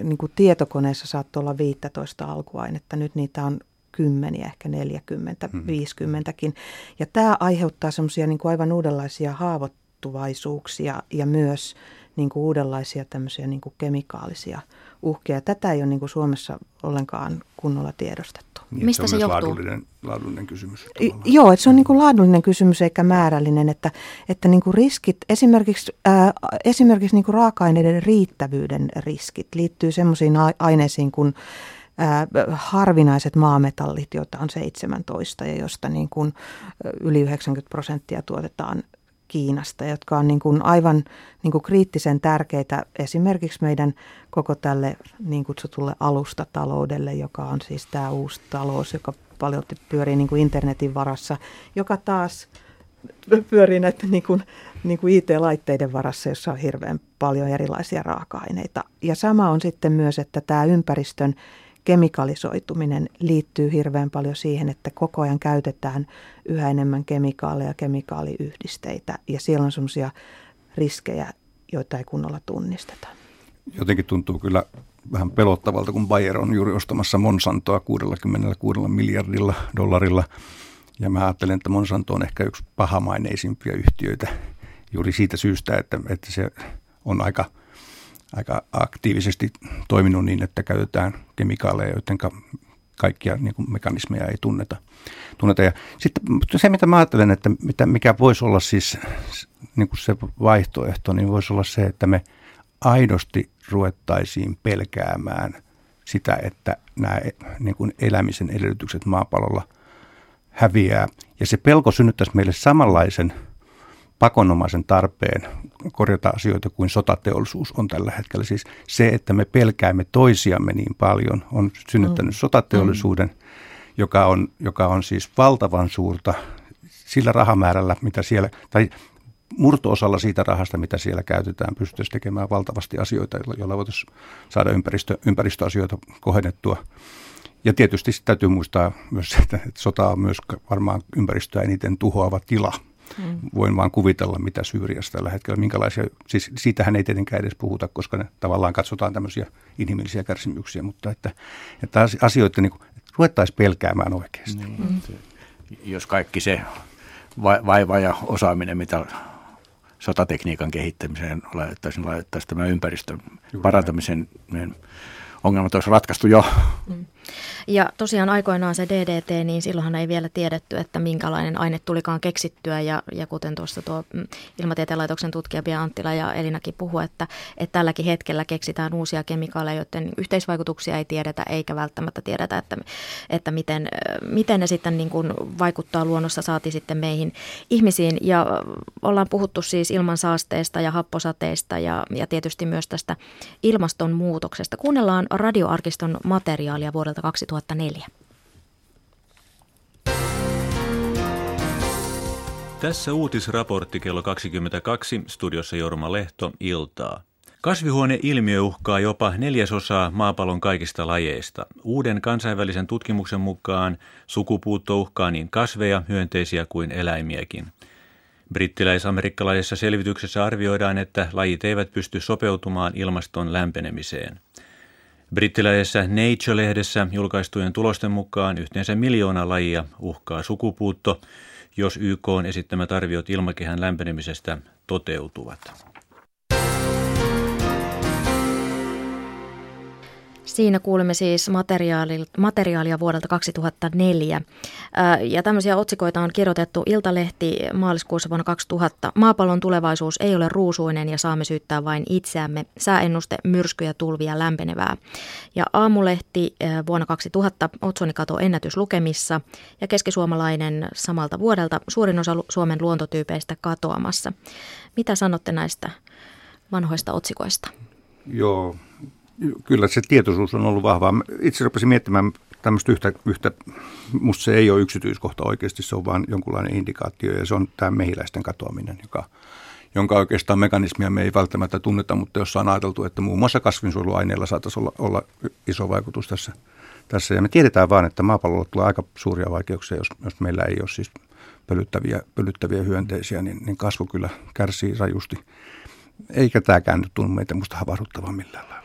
niin kuin tietokoneessa saattoi olla 15 alkuainetta. Nyt niitä on kymmeniä, ehkä 40, hmm. 50kin. Ja tämä aiheuttaa semmoisia niin aivan uudenlaisia haavoittuvaisuuksia ja myös niin kuin uudenlaisia tämmöisiä niin kuin kemikaalisia uhkia. Tätä ei ole niin kuin Suomessa ollenkaan kunnolla tiedostettu. Niin, Mistä se, se johtuu? Laadullinen, laadullinen kysymys. I, joo, että se on niin kuin laadullinen kysymys eikä määrällinen, että, että niin kuin riskit, esimerkiksi, ää, esimerkiksi niin kuin raaka-aineiden riittävyyden riskit liittyy semmoisiin aineisiin kuin harvinaiset maametallit, joita on 17 ja josta niin kuin yli 90 prosenttia tuotetaan Kiinasta, jotka on niin kuin aivan niin kuin kriittisen tärkeitä esimerkiksi meidän koko tälle niin kutsutulle alustataloudelle, joka on siis tämä uusi talous, joka paljon pyörii niin kuin internetin varassa, joka taas pyörii näiden niin kuin, niin kuin IT-laitteiden varassa, jossa on hirveän paljon erilaisia raaka-aineita. Ja sama on sitten myös, että tämä ympäristön kemikalisoituminen liittyy hirveän paljon siihen, että koko ajan käytetään yhä enemmän kemikaaleja, kemikaaliyhdisteitä ja siellä on sellaisia riskejä, joita ei kunnolla tunnisteta. Jotenkin tuntuu kyllä vähän pelottavalta, kun Bayer on juuri ostamassa Monsantoa 66 miljardilla dollarilla. Ja mä ajattelen, että Monsanto on ehkä yksi pahamaineisimpia yhtiöitä juuri siitä syystä, että, että se on aika – aika aktiivisesti toiminut niin, että käytetään kemikaaleja, joiden kaikkia niin kuin mekanismeja ei tunneta. tunneta. Ja sitten se, mitä mä ajattelen, että mitä, mikä voisi olla siis niin kuin se vaihtoehto, niin voisi olla se, että me aidosti ruvettaisiin pelkäämään sitä, että nämä niin kuin elämisen edellytykset maapallolla häviää. Ja se pelko synnyttäisi meille samanlaisen – pakonomaisen tarpeen korjata asioita kuin sotateollisuus on tällä hetkellä. Siis se, että me pelkäämme toisiamme niin paljon, on synnyttänyt mm. sotateollisuuden, joka on, joka on siis valtavan suurta sillä rahamäärällä, mitä siellä, tai murto-osalla siitä rahasta, mitä siellä käytetään, pystyttäisiin tekemään valtavasti asioita, joilla voitaisiin saada ympäristö, ympäristöasioita kohennettua. Ja tietysti täytyy muistaa myös, että sota on myös varmaan ympäristöä eniten tuhoava tila – Mm. Voin vaan kuvitella, mitä Syyriassa tällä hetkellä, minkälaisia, siis siitähän ei tietenkään edes puhuta, koska ne tavallaan katsotaan tämmöisiä inhimillisiä kärsimyksiä, mutta että, että asioita niin ruvettaisiin pelkäämään oikeasti. Niin. Mm. Jos kaikki se vaiva ja osaaminen, mitä sotatekniikan kehittämiseen laitettaisiin, laitettaisiin tämän ympäristön Juuri parantamisen, niin ongelmat olisi ratkaistu jo. Mm. Ja tosiaan aikoinaan se DDT, niin silloinhan ei vielä tiedetty, että minkälainen aine tulikaan keksittyä. Ja, ja kuten tuossa tuo mm, Ilmatieteen laitoksen tutkija Pia Anttila ja Elinakin puhu, että, että tälläkin hetkellä keksitään uusia kemikaaleja, joiden yhteisvaikutuksia ei tiedetä eikä välttämättä tiedetä, että, että miten, miten ne sitten niin kuin vaikuttaa luonnossa saati sitten meihin ihmisiin. Ja ollaan puhuttu siis ilmansaasteesta ja happosateista ja, ja tietysti myös tästä ilmastonmuutoksesta. Kuunnellaan radioarkiston materiaalia vuodelta 2004. Tässä uutisraportti kello 22, studiossa Jorma Lehto, iltaa. Kasvihuoneilmiö uhkaa jopa neljäsosaa maapallon kaikista lajeista. Uuden kansainvälisen tutkimuksen mukaan sukupuutto uhkaa niin kasveja, hyönteisiä kuin eläimiäkin. Brittiläis-amerikkalaisessa selvityksessä arvioidaan, että lajit eivät pysty sopeutumaan ilmaston lämpenemiseen. Brittiläisessä Nature-lehdessä julkaistujen tulosten mukaan yhteensä miljoona lajia uhkaa sukupuutto, jos YK on esittämät arviot ilmakehän lämpenemisestä toteutuvat. Siinä kuulimme siis materiaalia, vuodelta 2004. Ja tämmöisiä otsikoita on kirjoitettu Iltalehti maaliskuussa vuonna 2000. Maapallon tulevaisuus ei ole ruusuinen ja saamme syyttää vain itseämme. Sääennuste, myrskyjä, tulvia, lämpenevää. Ja Aamulehti vuonna 2000 otsonikato ennätyslukemissa ja keskisuomalainen samalta vuodelta suurin osa Suomen luontotyypeistä katoamassa. Mitä sanotte näistä vanhoista otsikoista? Joo, kyllä se tietoisuus on ollut vahvaa. Itse rupesin miettimään tämmöistä yhtä, yhtä, musta se ei ole yksityiskohta oikeasti, se on vain jonkunlainen indikaatio ja se on tämä mehiläisten katoaminen, joka, jonka oikeastaan mekanismia me ei välttämättä tunneta, mutta jossa on ajateltu, että muun muassa kasvinsuojeluaineilla saataisiin olla, olla iso vaikutus tässä, tässä. Ja me tiedetään vain, että maapallolla tulee aika suuria vaikeuksia, jos, jos meillä ei ole siis pölyttäviä, pölyttäviä hyönteisiä, niin, niin kasvu kyllä kärsii rajusti. Eikä tämäkään nyt tunnu meitä musta havahduttavan millään lailla.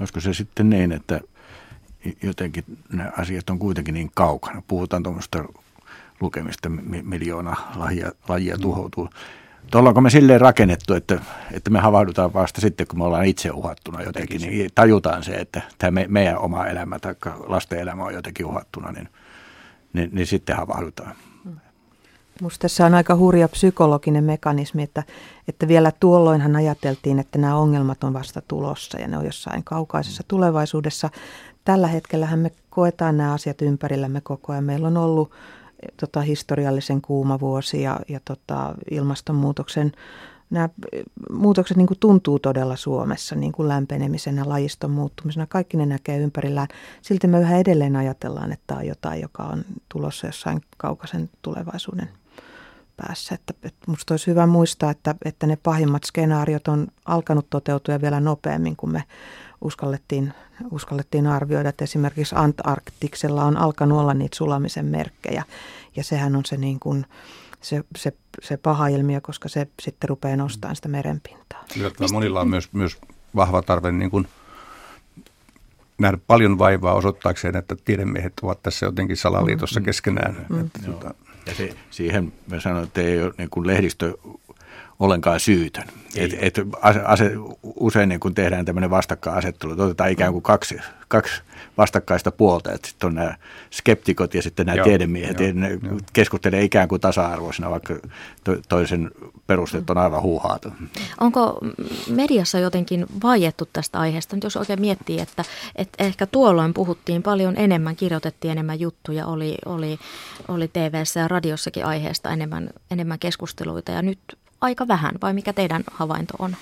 Olisiko se sitten niin, että jotenkin nämä asiat on kuitenkin niin kaukana. Puhutaan tuommoista lukemista, miljoona lajia, lajia mm. tuhoutuu. Ollaanko me silleen rakennettu, että, että me havahdutaan vasta sitten, kun me ollaan itse uhattuna jotenkin, niin tajutaan se, että tämä me, meidän oma elämä tai lasten elämä on jotenkin uhattuna, niin, niin, niin sitten havahdutaan. Minusta tässä on aika hurja psykologinen mekanismi, että, että vielä tuolloinhan ajateltiin, että nämä ongelmat on vasta tulossa ja ne on jossain kaukaisessa tulevaisuudessa. Tällä hetkellähän me koetaan nämä asiat ympärillämme koko ajan. Meillä on ollut tota, historiallisen kuuma vuosi ja, ja tota, ilmastonmuutoksen nämä muutokset niin kuin tuntuu todella Suomessa niin kuin lämpenemisenä, lajiston muuttumisena. Kaikki ne näkee ympärillään. Silti me yhä edelleen ajatellaan, että tämä on jotain, joka on tulossa jossain kaukaisen tulevaisuuden päässä. Että, että musta olisi hyvä muistaa, että, että ne pahimmat skenaariot on alkanut toteutua vielä nopeammin kuin me uskallettiin, uskallettiin arvioida. Että esimerkiksi Antarktiksella on alkanut olla niitä sulamisen merkkejä ja sehän on se niin kuin, se, se, se paha ilmiö, koska se sitten rupeaa nostamaan sitä merenpintaa. Yllättävän monilla on myös, myös vahva tarve niin kuin nähdä paljon vaivaa osoittaakseen, että tiedemiehet ovat tässä jotenkin salaliitossa mm. keskenään. Mm. Että, mm. Tuota, ja se, siihen mä sanoin, että ei ole niin kuin lehdistö ollenkaan syytön. Et, et ase, usein niin kun tehdään tämmöinen vastakkainasettelu, otetaan ikään kuin kaksi, kaksi vastakkaista puolta, että sitten on nämä skeptikot ja sitten nämä joo, tiedemiehet, joo, ja ne joo. keskustelee ikään kuin tasa-arvoisena, vaikka to, toisen perusteet on aivan huuhaata. Onko mediassa jotenkin vaiettu tästä aiheesta? Nyt jos oikein miettii, että, että ehkä tuolloin puhuttiin paljon enemmän, kirjoitettiin enemmän juttuja, oli, oli, oli tv ja radiossakin aiheesta enemmän, enemmän keskusteluita, ja nyt aika vähän, vai mikä teidän havainto on?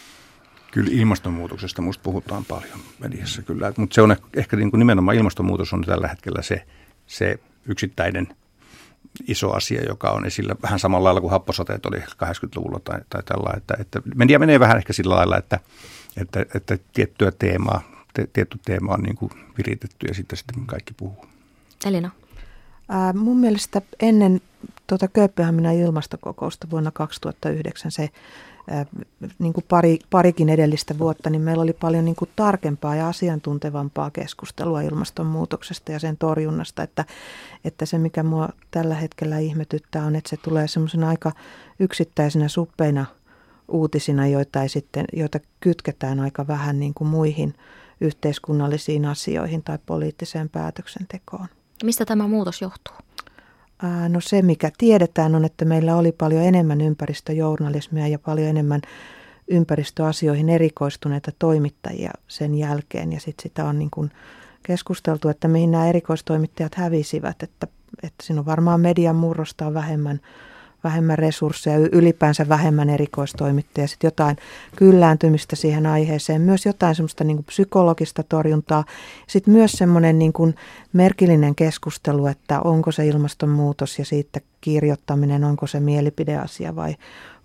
Kyllä ilmastonmuutoksesta musta puhutaan paljon mediassa kyllä, mutta se on ehkä niin kuin nimenomaan ilmastonmuutos on tällä hetkellä se, se yksittäinen iso asia, joka on esillä vähän samalla lailla kuin happosateet oli 80-luvulla tai, tai tällä, että, että media menee vähän ehkä sillä lailla, että, että, että tiettyä teemaa, te, tietty teema on niin kuin viritetty ja sitten, sitten kaikki puhuu. Elina? Ää, mun mielestä ennen tuota Kööpenhaminan ilmastokokousta vuonna 2009 se niin kuin pari, parikin edellistä vuotta, niin meillä oli paljon niin kuin tarkempaa ja asiantuntevampaa keskustelua ilmastonmuutoksesta ja sen torjunnasta. Että, että se, mikä mua tällä hetkellä ihmetyttää, on, että se tulee semmoisena aika yksittäisenä suppeina uutisina, joita, ei sitten, joita kytketään aika vähän niin kuin muihin yhteiskunnallisiin asioihin tai poliittiseen päätöksentekoon. Mistä tämä muutos johtuu? No se, mikä tiedetään, on, että meillä oli paljon enemmän ympäristöjournalismia ja paljon enemmän ympäristöasioihin erikoistuneita toimittajia sen jälkeen. Ja sitten sitä on niin kuin keskusteltu, että mihin nämä erikoistoimittajat hävisivät, että, että siinä on varmaan median murrosta on vähemmän – vähemmän resursseja, ylipäänsä vähemmän erikoistoimittajia, sitten jotain kyllääntymistä siihen aiheeseen, myös jotain semmoista niin kuin psykologista torjuntaa, sitten myös semmoinen niin kuin merkillinen keskustelu, että onko se ilmastonmuutos ja siitä kirjoittaminen, onko se mielipideasia vai,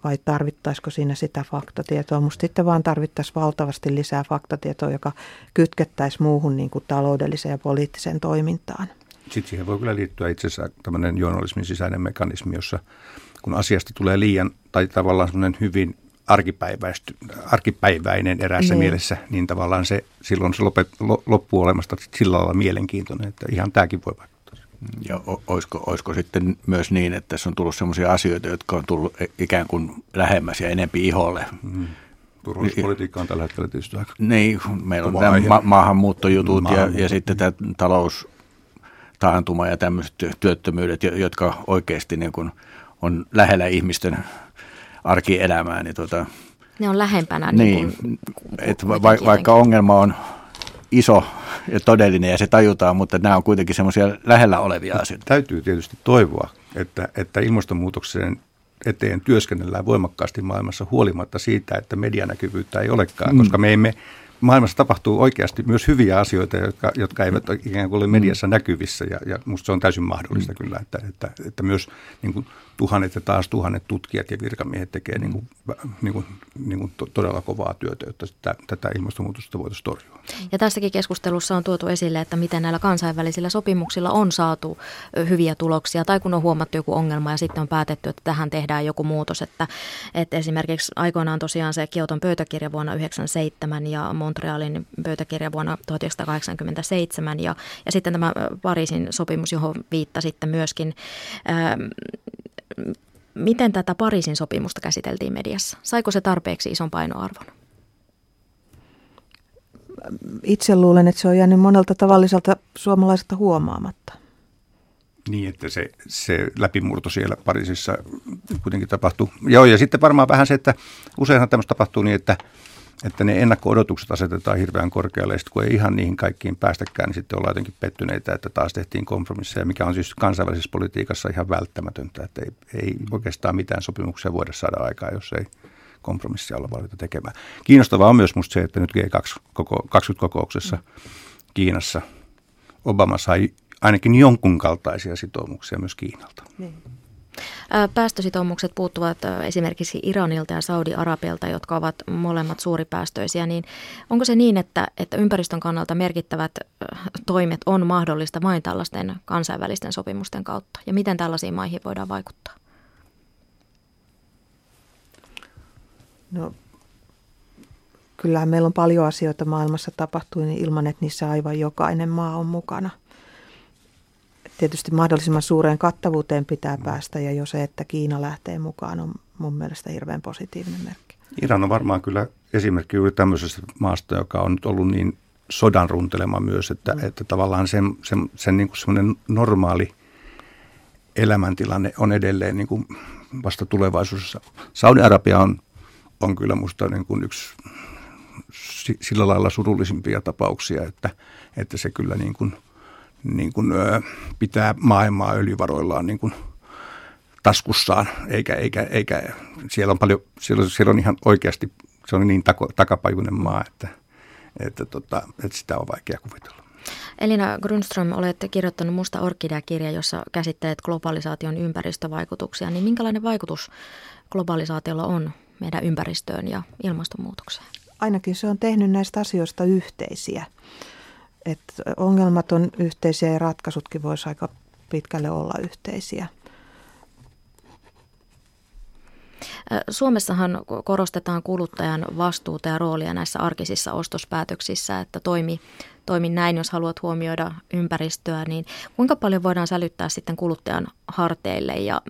vai tarvittaisiko siinä sitä faktatietoa. Musta sitten vaan tarvittaisiin valtavasti lisää faktatietoa, joka kytkettäisiin muuhun niin kuin taloudelliseen ja poliittiseen toimintaan. Sitten siihen voi kyllä liittyä itse asiassa tämmöinen journalismin sisäinen mekanismi, jossa kun asiasta tulee liian tai tavallaan semmoinen hyvin arkipäiväinen eräässä niin. mielessä, niin tavallaan se, silloin se lopet, loppuu olemasta sillä lailla mielenkiintoinen, että ihan tämäkin voi vaikuttaa. Ja olisiko, olisiko sitten myös niin, että tässä on tullut sellaisia asioita, jotka on tullut ikään kuin lähemmäs ja enempi iholle? Mm. Turvallisuuspolitiikka on tällä hetkellä tietysti aika Niin, meillä on tämä ma- maahanmuuttojutut ja, ja sitten tämä talous, taantuma ja tämmöiset työttömyydet, jotka oikeasti niin kuin on lähellä ihmisten arkielämää. Niin tota, ne on lähempänä. Niin, niin että va- vaikka ongelma on iso ja todellinen ja se tajutaan, mutta nämä on kuitenkin semmoisia lähellä olevia asioita. Täytyy tietysti toivoa, että, että ilmastonmuutokseen eteen työskennellään voimakkaasti maailmassa huolimatta siitä, että medianäkyvyyttä ei olekaan, mm. koska me emme maailmassa tapahtuu oikeasti myös hyviä asioita, jotka, jotka eivät ikään kuin ole mediassa näkyvissä ja, ja minusta se on täysin mahdollista mm. kyllä, että, että, että myös niin kuin tuhannet ja taas tuhannet tutkijat ja virkamiehet tekee niin kuin, niin kuin, niin kuin to, todella kovaa työtä, jotta sitä, tätä ilmastonmuutosta voitaisiin torjua. Ja tässäkin keskustelussa on tuotu esille, että miten näillä kansainvälisillä sopimuksilla on saatu hyviä tuloksia tai kun on huomattu joku ongelma ja sitten on päätetty, että tähän tehdään joku muutos. Että, että esimerkiksi aikoinaan tosiaan se Kioton pöytäkirja vuonna 1997 ja Montrealin pöytäkirja vuonna 1987 ja, ja sitten tämä Pariisin sopimus, johon viittasitte myöskin. Ää, Miten tätä Pariisin sopimusta käsiteltiin mediassa? Saiko se tarpeeksi ison painoarvon? Itse luulen, että se on jäänyt monelta tavalliselta suomalaiselta huomaamatta. Niin, että se, se läpimurto siellä Pariisissa kuitenkin tapahtuu. Joo, ja sitten varmaan vähän se, että useinhan tämmöistä tapahtuu niin, että, että ne ennakko-odotukset asetetaan hirveän korkealle, ja sitten kun ei ihan niihin kaikkiin päästäkään, niin sitten ollaan jotenkin pettyneitä, että taas tehtiin kompromisseja, mikä on siis kansainvälisessä politiikassa ihan välttämätöntä, että ei, ei oikeastaan mitään sopimuksia voida saada aikaa, jos ei kompromissia olla valmiita tekemään. Kiinnostavaa on myös musta se, että nyt G20-kokouksessa Kiinassa Obama sai ainakin jonkun kaltaisia sitoumuksia myös Kiinalta. Niin. Päästösitoumukset puuttuvat esimerkiksi Iranilta ja Saudi-Arabialta, jotka ovat molemmat suuripäästöisiä, niin onko se niin, että, että ympäristön kannalta merkittävät toimet on mahdollista vain tällaisten kansainvälisten sopimusten kautta? Ja miten tällaisiin maihin voidaan vaikuttaa? No, kyllähän meillä on paljon asioita maailmassa tapahtuu niin ilman, että niissä aivan jokainen maa on mukana – tietysti mahdollisimman suureen kattavuuteen pitää päästä ja jo se, että Kiina lähtee mukaan on mun mielestä hirveän positiivinen merkki. Iran on varmaan kyllä esimerkki juuri tämmöisestä maasta, joka on nyt ollut niin sodan runtelema myös, että, mm. että tavallaan sen, sen, sen niin kuin semmoinen normaali elämäntilanne on edelleen niin kuin vasta tulevaisuudessa. Saudi-Arabia on, on kyllä musta niin kuin yksi sillä lailla surullisimpia tapauksia, että, että se kyllä niin kuin – niin kuin, ö, pitää maailmaa öljyvaroillaan niin kuin taskussaan, eikä, eikä, eikä siellä on paljon, siellä, siellä on ihan oikeasti, se on niin tako, takapajuinen maa, että, että, tota, että sitä on vaikea kuvitella. Elina Grundström, olette kirjoittanut Musta orkidea-kirja, jossa käsittelet globalisaation ympäristövaikutuksia. Niin minkälainen vaikutus globalisaatiolla on meidän ympäristöön ja ilmastonmuutokseen? Ainakin se on tehnyt näistä asioista yhteisiä että ongelmat on yhteisiä ja ratkaisutkin voisi aika pitkälle olla yhteisiä. Suomessahan korostetaan kuluttajan vastuuta ja roolia näissä arkisissa ostospäätöksissä, että toimi, toimi näin, jos haluat huomioida ympäristöä, niin kuinka paljon voidaan sälyttää sitten kuluttajan harteille ja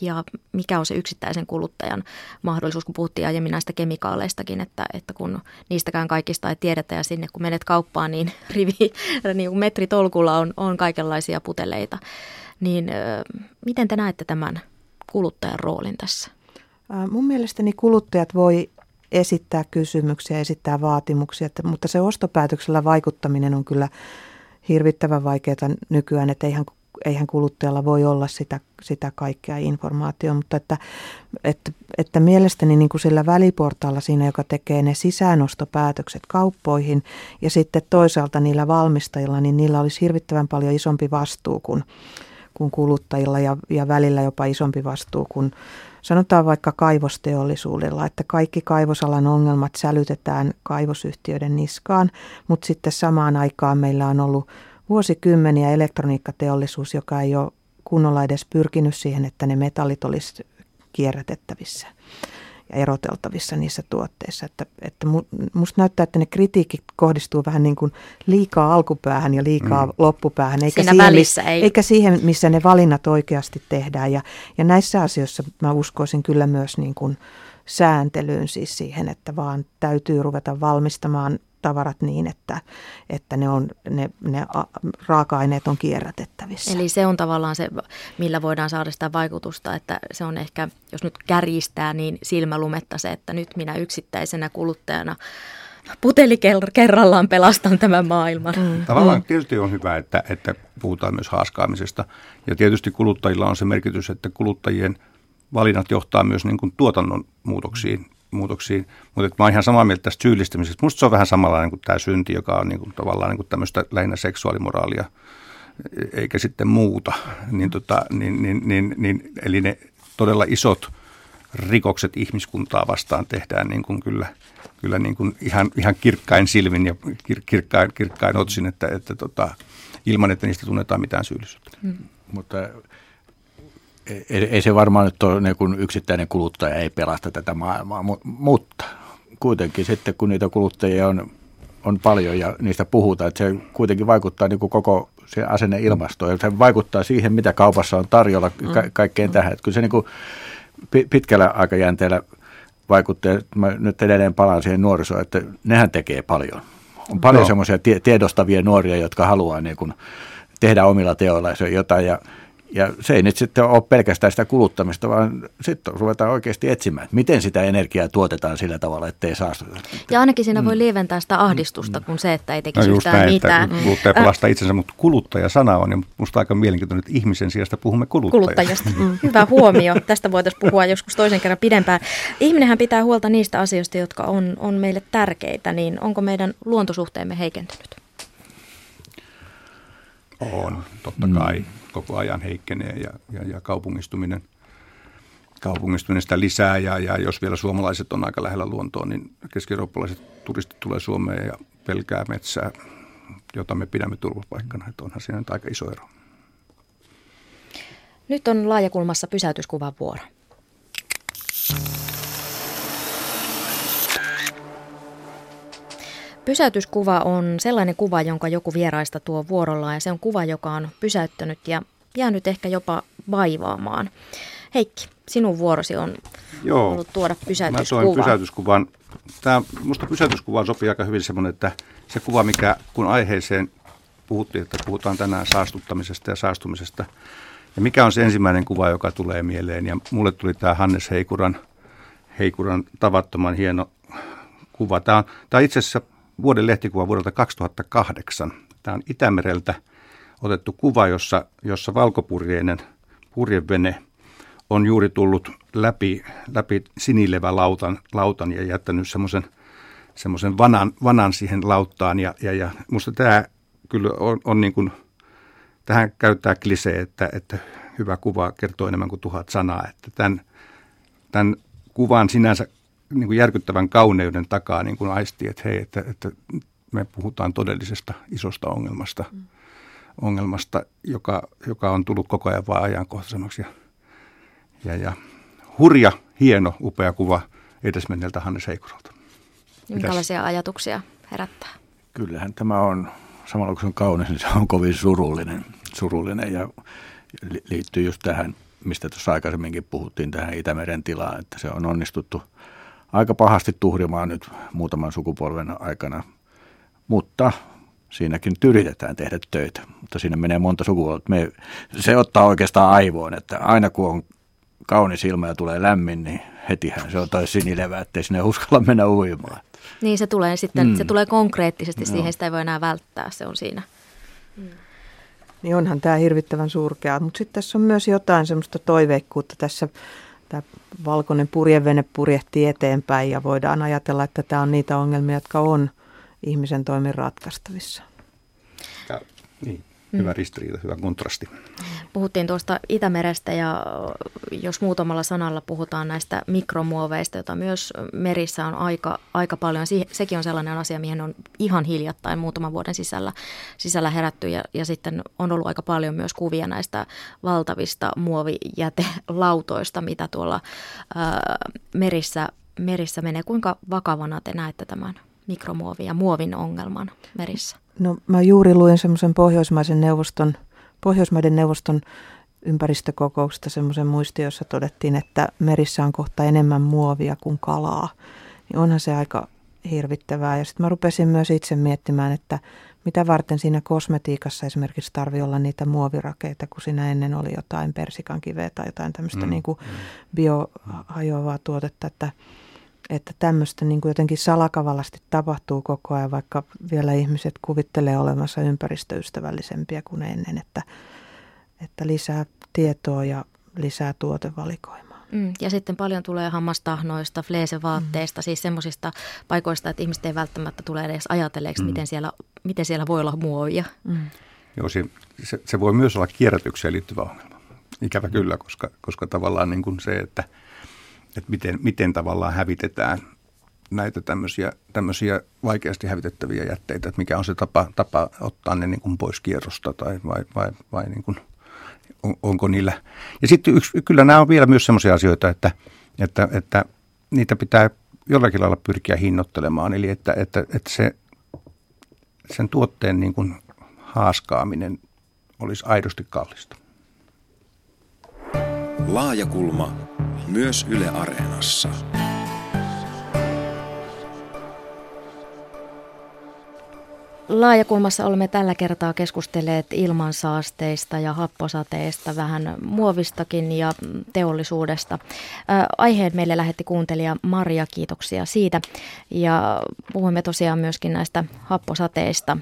ja mikä on se yksittäisen kuluttajan mahdollisuus, kun puhuttiin aiemmin näistä kemikaaleistakin, että, että kun niistäkään kaikista ei tiedetä ja sinne kun menet kauppaan, niin rivi, niin metritolkulla on, on kaikenlaisia puteleita. Niin miten te näette tämän kuluttajan roolin tässä? Mun mielestäni kuluttajat voi esittää kysymyksiä, esittää vaatimuksia, että, mutta se ostopäätöksellä vaikuttaminen on kyllä hirvittävän vaikeaa nykyään, että eihän eihän kuluttajalla voi olla sitä, sitä kaikkea informaatiota, mutta että, että, että mielestäni niin kuin sillä väliportaalla siinä, joka tekee ne sisäänostopäätökset kauppoihin ja sitten toisaalta niillä valmistajilla, niin niillä olisi hirvittävän paljon isompi vastuu kuin, kuin kuluttajilla ja, ja välillä jopa isompi vastuu kuin sanotaan vaikka kaivosteollisuudella, että kaikki kaivosalan ongelmat sälytetään kaivosyhtiöiden niskaan, mutta sitten samaan aikaan meillä on ollut vuosikymmeniä elektroniikkateollisuus, joka ei ole kunnolla edes pyrkinyt siihen, että ne metallit olisi kierrätettävissä ja eroteltavissa niissä tuotteissa. Että, että musta näyttää, että ne kritiikit kohdistuu vähän niin kuin liikaa alkupäähän ja liikaa mm. loppupäähän, eikä siihen, missä, ei. eikä siihen, missä ne valinnat oikeasti tehdään. Ja, ja näissä asioissa mä uskoisin kyllä myös niin kuin sääntelyyn, siis siihen, että vaan täytyy ruveta valmistamaan tavarat niin, että, että ne, on, ne, ne raaka-aineet on kierrätettävissä. Eli se on tavallaan se, millä voidaan saada sitä vaikutusta, että se on ehkä, jos nyt kärjistää, niin silmälumetta se, että nyt minä yksittäisenä kuluttajana puteli kerrallaan pelastan tämän maailman. Mm. Tavallaan mm. tietysti on hyvä, että, että puhutaan myös haaskaamisesta. Ja tietysti kuluttajilla on se merkitys, että kuluttajien valinnat johtaa myös niin kuin tuotannon muutoksiin muutoksiin. Mutta mä oon ihan samaa mieltä tästä syyllistämisestä. Musta se on vähän samanlainen kuin tämä synti, joka on niin kuin, tavallaan niin kuin tämmöistä lähinnä seksuaalimoraalia eikä sitten muuta. Niin, tota, niin, niin, niin, niin, eli ne todella isot rikokset ihmiskuntaa vastaan tehdään niin kuin kyllä, kyllä niin kuin ihan, ihan kirkkain silmin ja kir, kirkkain, kirkkain otsin, että, että tota, ilman, että niistä tunnetaan mitään syyllisyyttä. Mm. Mutta ei, ei se varmaan nyt ole niin kuin yksittäinen kuluttaja ei pelasta tätä maailmaa, mutta kuitenkin sitten kun niitä kuluttajia on, on paljon ja niistä puhutaan, että se kuitenkin vaikuttaa niin kuin koko se asenneilmastoon ja se vaikuttaa siihen, mitä kaupassa on tarjolla ka- mm. kaikkeen mm. tähän. Että kyllä se niin kuin pitkällä aikajänteellä vaikuttaa, mä nyt edelleen palaan siihen nuorisoon, että nehän tekee paljon. On paljon no. semmoisia tie- tiedostavia nuoria, jotka haluaa niin kuin tehdä omilla teoilla jotain ja Ja se ei nyt sitten ole pelkästään sitä kuluttamista, vaan sitten ruvetaan oikeasti etsimään, että miten sitä energiaa tuotetaan sillä tavalla, ettei saastuta. Ja ainakin siinä voi lieventää sitä ahdistusta, kun se, että ei tekisi no yhtään näin, mitään. Että kuluttaja pelastaa itsensä, mutta kuluttaja-sana on, ja minusta aika mielenkiintoinen, että ihmisen sijasta puhumme kuluttajasta. kuluttajasta. Mm. Hyvä huomio. Tästä voitaisiin puhua joskus toisen kerran pidempään. Ihminenhän pitää huolta niistä asioista, jotka on, on meille tärkeitä, niin onko meidän luontosuhteemme heikentynyt? On, totta kai. Mm. Koko ajan heikkenee ja, ja, ja kaupungistuminen, kaupungistuminen sitä lisää. Ja, ja jos vielä suomalaiset on aika lähellä luontoa, niin keski-eurooppalaiset turistit tulee Suomeen ja pelkää metsää, jota me pidämme turvapaikkana. Että onhan siinä nyt aika iso ero. Nyt on laajakulmassa pysäytyskuvan vuoro. Pysäytyskuva on sellainen kuva, jonka joku vieraista tuo vuorollaan ja se on kuva, joka on pysäyttänyt ja jäänyt ehkä jopa vaivaamaan. Heikki, sinun vuorosi on Joo, ollut tuoda pysäytyskuva. Mä pysäytyskuvan. Tämä, musta pysäytyskuvaan sopii aika hyvin semmoinen, että se kuva, mikä kun aiheeseen puhuttiin, että puhutaan tänään saastuttamisesta ja saastumisesta. Ja mikä on se ensimmäinen kuva, joka tulee mieleen? Ja mulle tuli tämä Hannes Heikuran, Heikuran tavattoman hieno kuva. Tämä on, tämä on itse asiassa vuoden lehtikuva vuodelta 2008. Tämä on Itämereltä otettu kuva, jossa, jossa valkopurjeinen purjevene on juuri tullut läpi, läpi sinilevä lautan, lautan ja jättänyt semmoisen semmoisen vanan, vanan siihen lauttaan. Ja, ja, ja musta tämä kyllä on, on niin kuin, tähän käyttää klisee, että, että hyvä kuva kertoo enemmän kuin tuhat sanaa. Että tämän, tämän kuvan sinänsä niin kuin järkyttävän kauneuden takaa niin kuin aistii, että hei, että, että me puhutaan todellisesta isosta ongelmasta, mm. ongelmasta joka, joka on tullut koko ajan vaan ajankohtaisemmaksi. Ja, ja, ja hurja, hieno, upea kuva edesmenneeltä Hannes Heikuralta. Minkälaisia Mitäs? ajatuksia herättää? Kyllähän tämä on, samalla kun se on kaunis, niin se on kovin surullinen, surullinen ja liittyy just tähän, mistä tuossa aikaisemminkin puhuttiin, tähän Itämeren tilaan, että se on onnistuttu – aika pahasti tuhrimaan nyt muutaman sukupolven aikana, mutta siinäkin nyt yritetään tehdä töitä, mutta siinä menee monta sukupolvea. Me, se ottaa oikeastaan aivoon, että aina kun on kaunis ilma ja tulee lämmin, niin hetihän se on taas sinilevä, ettei sinne uskalla mennä uimaan. Niin se tulee sitten, mm. se tulee konkreettisesti no. siihen, sitä ei voi enää välttää, se on siinä. Mm. Niin onhan tämä hirvittävän surkea, mutta sitten tässä on myös jotain semmoista toiveikkuutta tässä tämä valkoinen purjevene purjehtii eteenpäin ja voidaan ajatella, että tämä on niitä ongelmia, jotka on ihmisen toimin ratkaistavissa. Niin. Hyvä mm. ristiriita, hyvä kontrasti. Puhuttiin tuosta Itämerestä ja jos muutamalla sanalla puhutaan näistä mikromuoveista, joita myös merissä on aika, aika paljon. Sekin on sellainen asia, mihin on ihan hiljattain muutaman vuoden sisällä, sisällä herätty ja, ja sitten on ollut aika paljon myös kuvia näistä valtavista muovijätelautoista, mitä tuolla ää, merissä, merissä menee. Kuinka vakavana te näette tämän mikromuovin ja muovin ongelman merissä? No mä juuri luin semmoisen Pohjoismaisen neuvoston, Pohjoismaiden neuvoston ympäristökokouksesta semmoisen muistion, jossa todettiin, että merissä on kohta enemmän muovia kuin kalaa. Niin onhan se aika hirvittävää. Ja sitten mä rupesin myös itse miettimään, että mitä varten siinä kosmetiikassa esimerkiksi tarvii olla niitä muovirakeita, kun siinä ennen oli jotain persikankiveä tai jotain tämmöistä mm. niin kuin mm. biohajoavaa tuotetta, että että tämmöistä niin kuin jotenkin salakavallasti tapahtuu koko ajan, vaikka vielä ihmiset kuvittelee olemassa ympäristöystävällisempiä kuin ennen, että, että lisää tietoa ja lisää tuotevalikoimaa. Mm, ja sitten paljon tulee hammastahnoista, fleesevaatteista, mm. siis semmoisista paikoista, että ihmiset ei välttämättä tule edes ajatelleeksi, mm. miten, siellä, miten siellä voi olla muovia. Mm. Joo, se, se, se voi myös olla kierrätykseen liittyvä ongelma. Ikävä kyllä, koska, koska tavallaan niin kuin se, että – että miten, miten tavallaan hävitetään näitä tämmöisiä, tämmöisiä vaikeasti hävitettäviä jätteitä, että mikä on se tapa, tapa ottaa ne niin kuin pois kierrosta tai vai, vai, vai niin kuin, on, onko niillä. Ja sitten yksi, kyllä nämä on vielä myös semmoisia asioita, että, että, että niitä pitää jollakin lailla pyrkiä hinnoittelemaan, eli että, että, että se, sen tuotteen niin kuin haaskaaminen olisi aidosti kallista. Laajakulma myös Yle Areenassa. Laajakulmassa olemme tällä kertaa keskustelleet ilmansaasteista ja happosateista, vähän muovistakin ja teollisuudesta. Aiheen meille lähetti kuuntelija Maria, kiitoksia siitä. Ja puhuimme tosiaan myöskin näistä happosateista,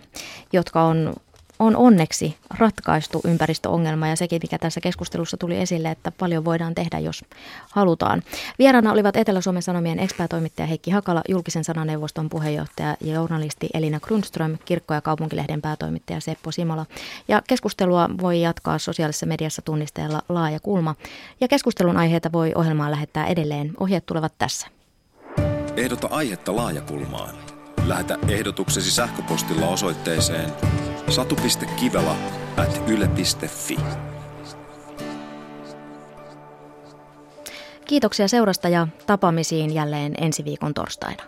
jotka on on onneksi ratkaistu ympäristöongelma ja sekin, mikä tässä keskustelussa tuli esille, että paljon voidaan tehdä, jos halutaan. Vieraana olivat Etelä-Suomen Sanomien ekspertoimittaja Heikki Hakala, julkisen sananeuvoston puheenjohtaja ja journalisti Elina Grundström, kirkko- ja kaupunkilehden päätoimittaja Seppo Simola. Ja keskustelua voi jatkaa sosiaalisessa mediassa tunnisteella laaja kulma. Ja keskustelun aiheita voi ohjelmaan lähettää edelleen. Ohjeet tulevat tässä. Ehdota aihetta laajakulmaan. Lähetä ehdotuksesi sähköpostilla osoitteeseen satu.kivela at yle.fi. Kiitoksia seurasta ja tapaamisiin jälleen ensi viikon torstaina.